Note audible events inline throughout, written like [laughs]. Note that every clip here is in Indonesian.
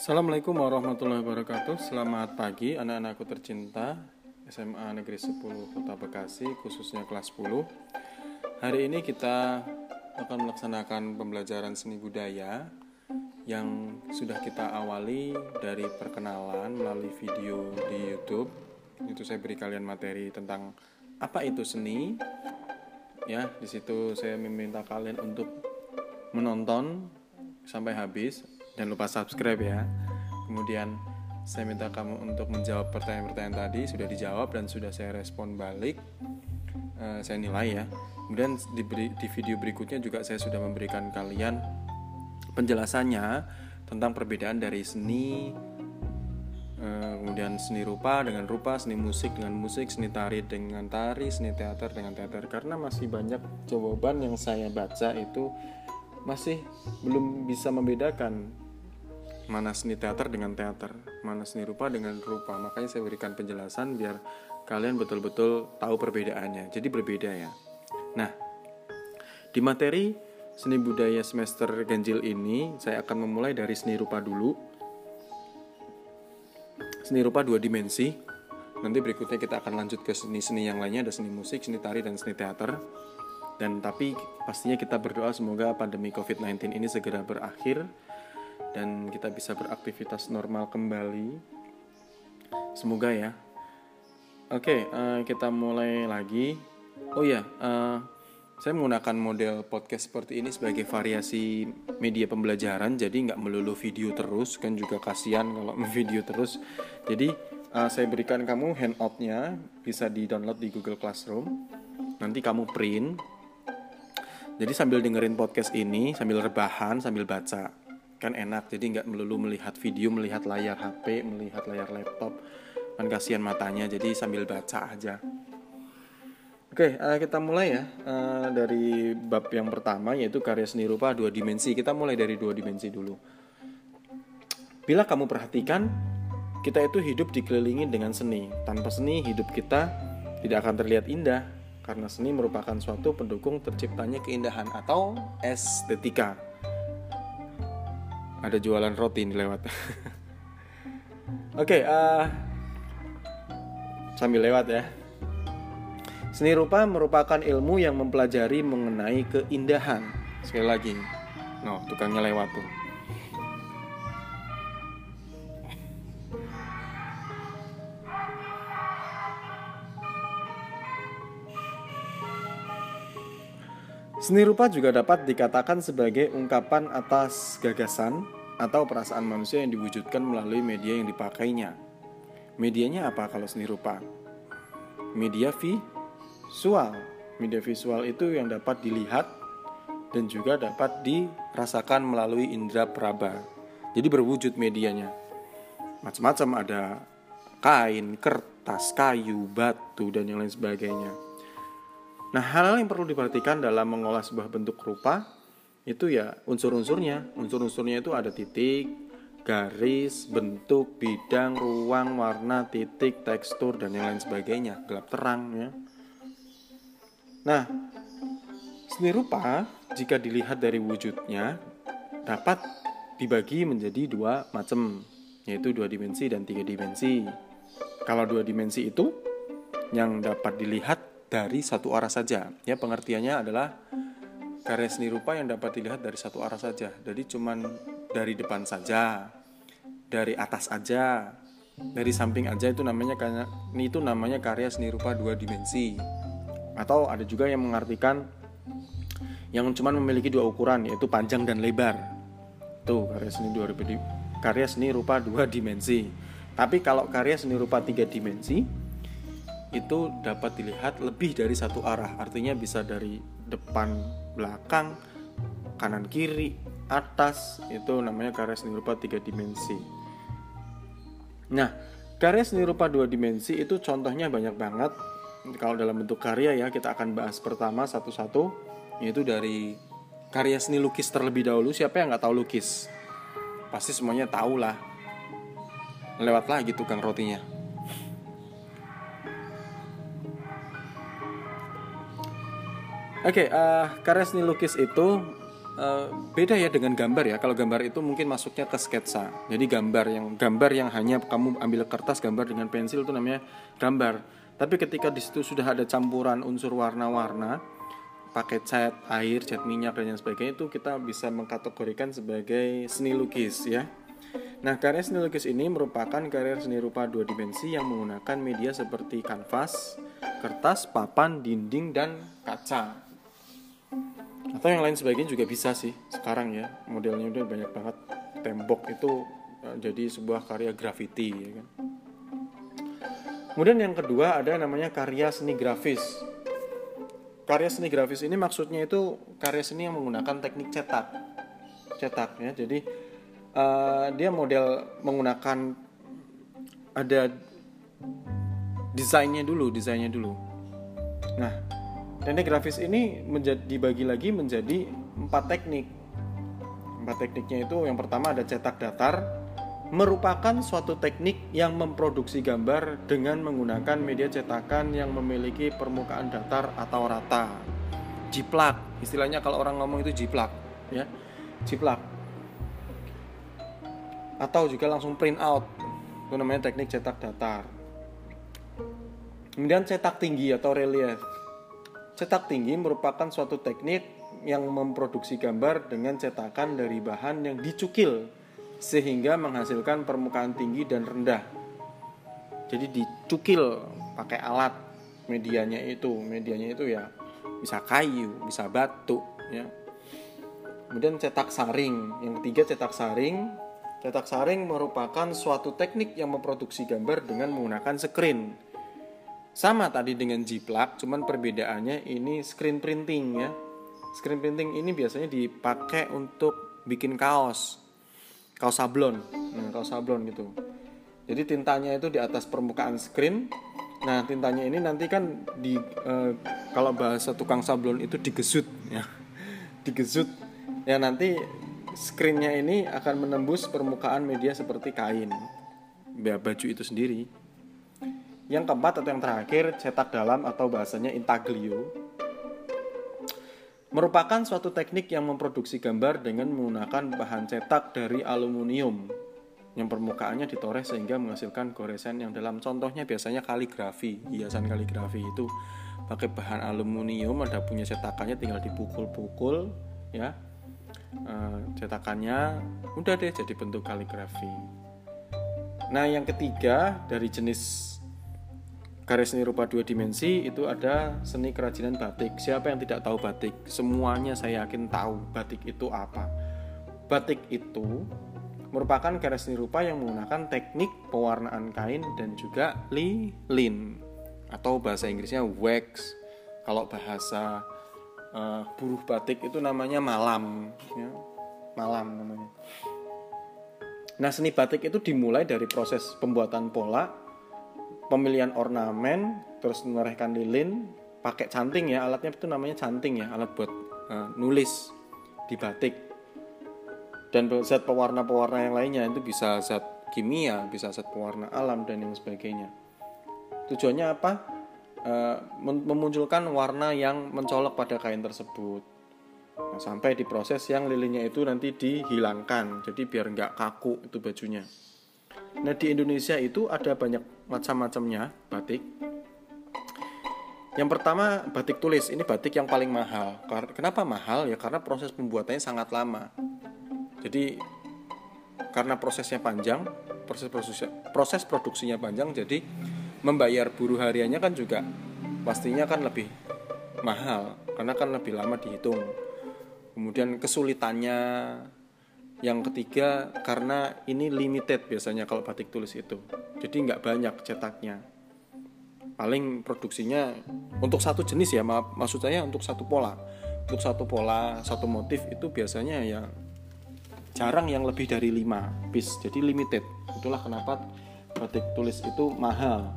Assalamualaikum warahmatullahi wabarakatuh Selamat pagi anak-anakku tercinta SMA Negeri 10 Kota Bekasi khususnya kelas 10 Hari ini kita akan melaksanakan pembelajaran seni budaya yang sudah kita awali dari perkenalan melalui video di YouTube. Itu saya beri kalian materi tentang apa itu seni. Ya, di situ saya meminta kalian untuk menonton sampai habis dan lupa subscribe ya. Kemudian saya minta kamu untuk menjawab pertanyaan-pertanyaan tadi sudah dijawab dan sudah saya respon balik. Uh, saya nilai ya. Kemudian di, di video berikutnya juga saya sudah memberikan kalian penjelasannya tentang perbedaan dari seni uh, kemudian seni rupa dengan rupa, seni musik dengan musik, seni tari dengan tari, seni teater dengan teater. Karena masih banyak jawaban yang saya baca itu masih belum bisa membedakan mana seni teater dengan teater, mana seni rupa dengan rupa. Makanya saya berikan penjelasan biar kalian betul-betul tahu perbedaannya. Jadi berbeda ya. Nah, di materi seni budaya semester ganjil ini saya akan memulai dari seni rupa dulu. Seni rupa dua dimensi. Nanti berikutnya kita akan lanjut ke seni-seni yang lainnya ada seni musik, seni tari dan seni teater. Dan tapi pastinya kita berdoa semoga pandemi COVID-19 ini segera berakhir dan kita bisa beraktivitas normal kembali. Semoga ya. Oke, uh, kita mulai lagi. Oh ya, uh, saya menggunakan model podcast seperti ini sebagai variasi media pembelajaran, jadi nggak melulu video terus, kan juga kasihan kalau [laughs] video terus. Jadi uh, saya berikan kamu handoutnya, bisa di download di Google Classroom. Nanti kamu print. Jadi sambil dengerin podcast ini, sambil rebahan, sambil baca kan enak jadi nggak melulu melihat video melihat layar HP melihat layar laptop kan kasihan matanya jadi sambil baca aja Oke, uh, kita mulai ya uh, dari bab yang pertama yaitu karya seni rupa dua dimensi. Kita mulai dari dua dimensi dulu. Bila kamu perhatikan, kita itu hidup dikelilingi dengan seni. Tanpa seni, hidup kita tidak akan terlihat indah karena seni merupakan suatu pendukung terciptanya keindahan atau estetika ada jualan roti ini lewat. [laughs] Oke okay, uh, eh, sambil lewat ya. Seni rupa merupakan ilmu yang mempelajari mengenai keindahan. Sekali lagi no tukangnya lewat tuh Seni rupa juga dapat dikatakan sebagai ungkapan atas gagasan atau perasaan manusia yang diwujudkan melalui media yang dipakainya. Medianya apa kalau seni rupa? Media visual. Media visual itu yang dapat dilihat dan juga dapat dirasakan melalui indera peraba. Jadi berwujud medianya. Macam-macam ada kain, kertas, kayu, batu dan yang lain sebagainya. Nah, hal-hal yang perlu diperhatikan dalam mengolah sebuah bentuk rupa itu ya unsur-unsurnya. Unsur-unsurnya itu ada titik, garis, bentuk, bidang, ruang, warna, titik, tekstur dan yang lain sebagainya, gelap terang ya. Nah, seni rupa jika dilihat dari wujudnya dapat dibagi menjadi dua macam, yaitu dua dimensi dan tiga dimensi. Kalau dua dimensi itu yang dapat dilihat dari satu arah saja. Ya, pengertiannya adalah karya seni rupa yang dapat dilihat dari satu arah saja. Jadi cuman dari depan saja, dari atas aja, dari samping aja itu namanya karya ini itu namanya karya seni rupa dua dimensi. Atau ada juga yang mengartikan yang cuman memiliki dua ukuran yaitu panjang dan lebar. Tuh karya seni dua karya seni rupa dua dimensi. Tapi kalau karya seni rupa tiga dimensi itu dapat dilihat lebih dari satu arah. Artinya bisa dari depan belakang kanan kiri atas itu namanya karya seni rupa tiga dimensi. Nah karya seni rupa dua dimensi itu contohnya banyak banget. Kalau dalam bentuk karya ya kita akan bahas pertama satu-satu yaitu dari karya seni lukis terlebih dahulu. Siapa yang nggak tahu lukis? Pasti semuanya tahu lah. Lewat lagi tukang rotinya Oke, okay, uh, eh, karya seni lukis itu Uh, beda ya dengan gambar ya. Kalau gambar itu mungkin masuknya ke sketsa. Jadi gambar yang gambar yang hanya kamu ambil kertas gambar dengan pensil itu namanya gambar. Tapi ketika di situ sudah ada campuran unsur warna-warna, pakai cat air, cat minyak dan yang sebagainya itu kita bisa mengkategorikan sebagai seni lukis ya. Nah, karya seni lukis ini merupakan karya seni rupa dua dimensi yang menggunakan media seperti kanvas, kertas, papan, dinding, dan kaca atau yang lain sebagainya juga bisa sih sekarang ya modelnya udah banyak banget. Tembok itu uh, jadi sebuah karya graffiti ya kan. Kemudian yang kedua ada namanya karya seni grafis. Karya seni grafis ini maksudnya itu karya seni yang menggunakan teknik cetak. Cetak ya. Jadi uh, dia model menggunakan ada desainnya dulu desainnya dulu. Nah Teknik grafis ini menjadi dibagi lagi menjadi empat teknik. Empat tekniknya itu yang pertama ada cetak datar, merupakan suatu teknik yang memproduksi gambar dengan menggunakan media cetakan yang memiliki permukaan datar atau rata. Jiplak, istilahnya kalau orang ngomong itu jiplak, ya. Jiplak. Atau juga langsung print out. Itu namanya teknik cetak datar. Kemudian cetak tinggi atau relief Cetak tinggi merupakan suatu teknik yang memproduksi gambar dengan cetakan dari bahan yang dicukil sehingga menghasilkan permukaan tinggi dan rendah. Jadi dicukil pakai alat medianya itu, medianya itu ya bisa kayu, bisa batu, ya. Kemudian cetak saring. Yang ketiga cetak saring. Cetak saring merupakan suatu teknik yang memproduksi gambar dengan menggunakan screen sama tadi dengan jiplak, cuman perbedaannya ini screen printing ya. Screen printing ini biasanya dipakai untuk bikin kaos. Kaos sablon. Nah, kaos sablon gitu. Jadi tintanya itu di atas permukaan screen. Nah, tintanya ini nanti kan di eh, kalau bahasa tukang sablon itu digesut ya. [laughs] digesut. Ya nanti screennya ini akan menembus permukaan media seperti kain. Baju itu sendiri. Yang keempat atau yang terakhir, cetak dalam atau bahasanya intaglio merupakan suatu teknik yang memproduksi gambar dengan menggunakan bahan cetak dari aluminium. Yang permukaannya ditores sehingga menghasilkan goresan yang dalam. Contohnya biasanya kaligrafi hiasan kaligrafi itu pakai bahan aluminium ada punya cetakannya tinggal dipukul-pukul ya. E, cetakannya udah deh jadi bentuk kaligrafi. Nah yang ketiga dari jenis karya seni rupa dua dimensi itu ada seni kerajinan batik. Siapa yang tidak tahu batik? Semuanya saya yakin tahu batik itu apa. Batik itu merupakan karya seni rupa yang menggunakan teknik pewarnaan kain dan juga lilin atau bahasa Inggrisnya wax. Kalau bahasa uh, buruh batik itu namanya malam, ya. malam namanya. Nah seni batik itu dimulai dari proses pembuatan pola pemilihan ornamen terus menorehkan lilin pakai canting ya alatnya itu namanya canting ya alat buat uh, nulis di batik. Dan zat pewarna-pewarna yang lainnya itu bisa zat kimia bisa zat pewarna alam dan yang sebagainya. Tujuannya apa? Uh, memunculkan warna yang mencolok pada kain tersebut. Nah, sampai di proses yang lilinnya itu nanti dihilangkan jadi biar nggak kaku itu bajunya Nah di Indonesia itu ada banyak macam-macamnya batik. Yang pertama batik tulis ini batik yang paling mahal. Kenapa mahal? Ya karena proses pembuatannya sangat lama. Jadi karena prosesnya panjang, proses prosesnya, proses produksinya panjang, jadi membayar buruh hariannya kan juga pastinya kan lebih mahal karena kan lebih lama dihitung. Kemudian kesulitannya yang ketiga karena ini limited biasanya kalau batik tulis itu. Jadi nggak banyak cetaknya. Paling produksinya untuk satu jenis ya maaf maksud saya untuk satu pola. Untuk satu pola satu motif itu biasanya ya jarang yang lebih dari lima piece. Jadi limited. Itulah kenapa batik tulis itu mahal.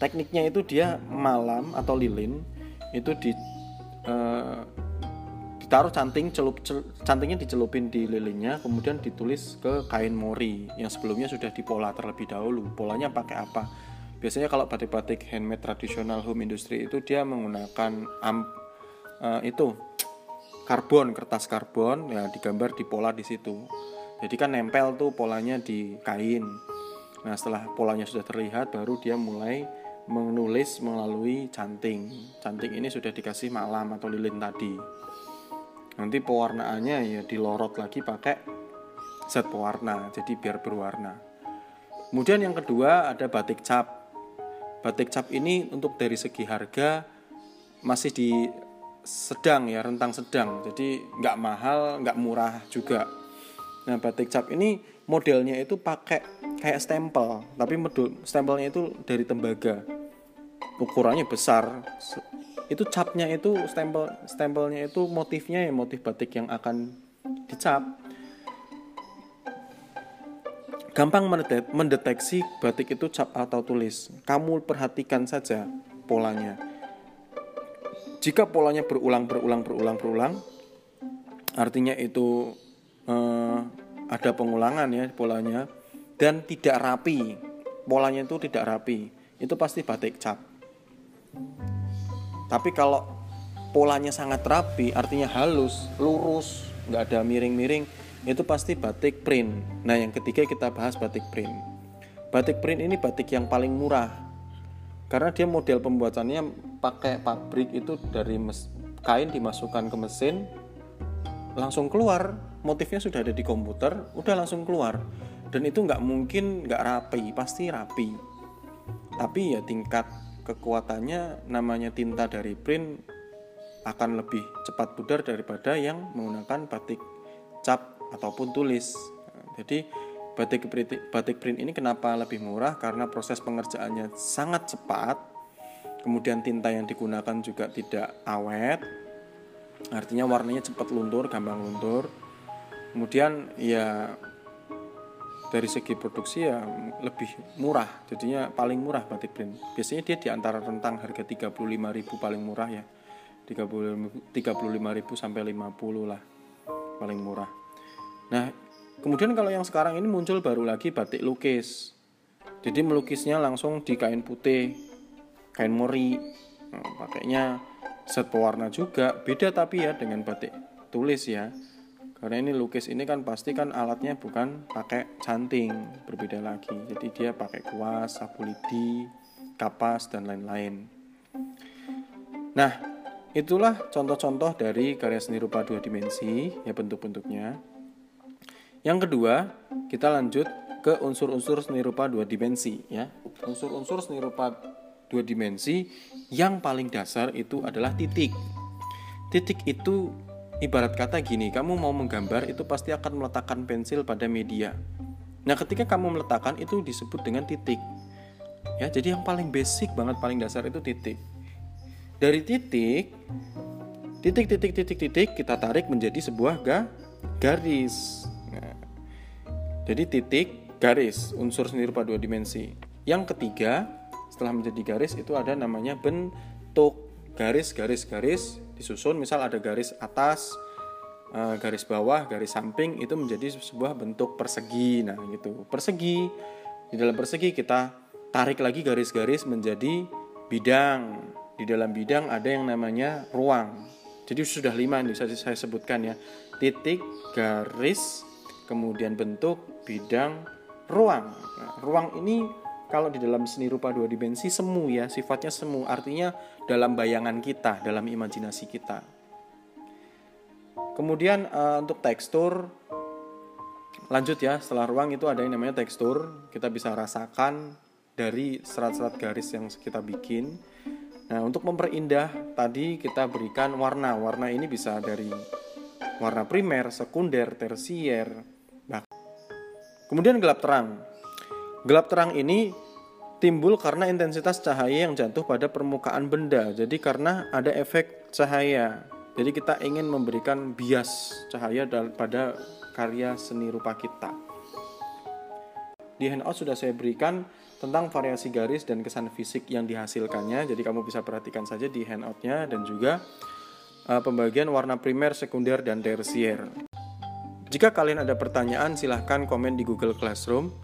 Tekniknya itu dia malam atau lilin itu di uh, ditaruh canting celup cel, cantingnya dicelupin di lilinnya kemudian ditulis ke kain mori yang sebelumnya sudah dipola terlebih dahulu. Polanya pakai apa? Biasanya kalau batik-batik handmade tradisional home industry itu dia menggunakan am, uh, itu karbon kertas karbon ya digambar di pola di situ. Jadi kan nempel tuh polanya di kain. Nah setelah polanya sudah terlihat baru dia mulai menulis melalui canting. Canting ini sudah dikasih malam atau lilin tadi nanti pewarnaannya ya dilorot lagi pakai zat pewarna jadi biar berwarna. Kemudian yang kedua ada batik cap. Batik cap ini untuk dari segi harga masih di sedang ya rentang sedang. Jadi nggak mahal nggak murah juga. Nah batik cap ini modelnya itu pakai kayak stempel tapi stempelnya itu dari tembaga. Ukurannya besar itu capnya itu stempel stempelnya itu motifnya ya motif batik yang akan dicap. Gampang mendeteksi batik itu cap atau tulis. Kamu perhatikan saja polanya. Jika polanya berulang berulang berulang berulang artinya itu eh, ada pengulangan ya polanya dan tidak rapi. Polanya itu tidak rapi. Itu pasti batik cap tapi kalau polanya sangat rapi artinya halus lurus nggak ada miring-miring itu pasti batik print. Nah yang ketiga kita bahas batik print. Batik print ini batik yang paling murah. Karena dia model pembuatannya pakai pabrik itu dari mes, kain dimasukkan ke mesin langsung keluar. Motifnya sudah ada di komputer udah langsung keluar. Dan itu nggak mungkin nggak rapi pasti rapi. Tapi ya tingkat kekuatannya namanya tinta dari print akan lebih cepat pudar daripada yang menggunakan batik cap ataupun tulis. Jadi batik print, batik print ini kenapa lebih murah? Karena proses pengerjaannya sangat cepat kemudian tinta yang digunakan juga tidak awet artinya warnanya cepat luntur gampang luntur. Kemudian ya dari segi produksi ya lebih murah jadinya paling murah batik print biasanya dia di antara rentang harga 35.000 paling murah ya 35.000 sampai 50 lah paling murah nah Kemudian kalau yang sekarang ini muncul baru lagi batik lukis. Jadi melukisnya langsung di kain putih, kain mori. Nah, pakainya set pewarna juga, beda tapi ya dengan batik tulis ya. Karena ini lukis ini kan pasti kan alatnya bukan pakai canting, berbeda lagi. Jadi dia pakai kuas, sapu lidi, kapas dan lain-lain. Nah, itulah contoh-contoh dari karya seni rupa dua dimensi ya bentuk-bentuknya. Yang kedua, kita lanjut ke unsur-unsur seni rupa dua dimensi ya. Unsur-unsur seni rupa dua dimensi yang paling dasar itu adalah titik. Titik itu ibarat kata gini, kamu mau menggambar itu pasti akan meletakkan pensil pada media. Nah, ketika kamu meletakkan itu disebut dengan titik. Ya, jadi yang paling basic banget paling dasar itu titik. Dari titik titik titik titik titik kita tarik menjadi sebuah ga, garis jadi titik, garis, unsur seni rupa dua dimensi. Yang ketiga, setelah menjadi garis itu ada namanya bentuk. Garis, garis, garis disusun, misal ada garis atas, eh, garis bawah, garis samping itu menjadi sebuah bentuk persegi. Nah, gitu. Persegi. Di dalam persegi kita tarik lagi garis-garis menjadi bidang. Di dalam bidang ada yang namanya ruang. Jadi sudah lima nih saya sebutkan ya. Titik, garis, kemudian bentuk, bidang, ruang. Nah, ruang ini kalau di dalam seni rupa dua dimensi semu ya, sifatnya semu, artinya dalam bayangan kita, dalam imajinasi kita. Kemudian uh, untuk tekstur lanjut ya, setelah ruang itu ada yang namanya tekstur, kita bisa rasakan dari serat-serat garis yang kita bikin. Nah, untuk memperindah tadi kita berikan warna. Warna ini bisa dari warna primer, sekunder, tersier, Kemudian gelap terang. Gelap terang ini timbul karena intensitas cahaya yang jatuh pada permukaan benda. Jadi karena ada efek cahaya. Jadi kita ingin memberikan bias cahaya pada karya seni rupa kita. Di handout sudah saya berikan tentang variasi garis dan kesan fisik yang dihasilkannya. Jadi kamu bisa perhatikan saja di handoutnya dan juga uh, pembagian warna primer, sekunder, dan tersier. Jika kalian ada pertanyaan, silahkan komen di Google Classroom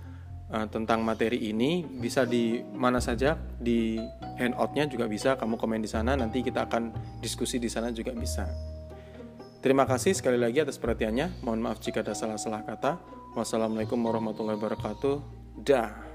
uh, tentang materi ini. Bisa di mana saja, di handoutnya juga bisa. Kamu komen di sana, nanti kita akan diskusi di sana juga bisa. Terima kasih sekali lagi atas perhatiannya. Mohon maaf jika ada salah-salah kata. Wassalamualaikum warahmatullahi wabarakatuh. Dah.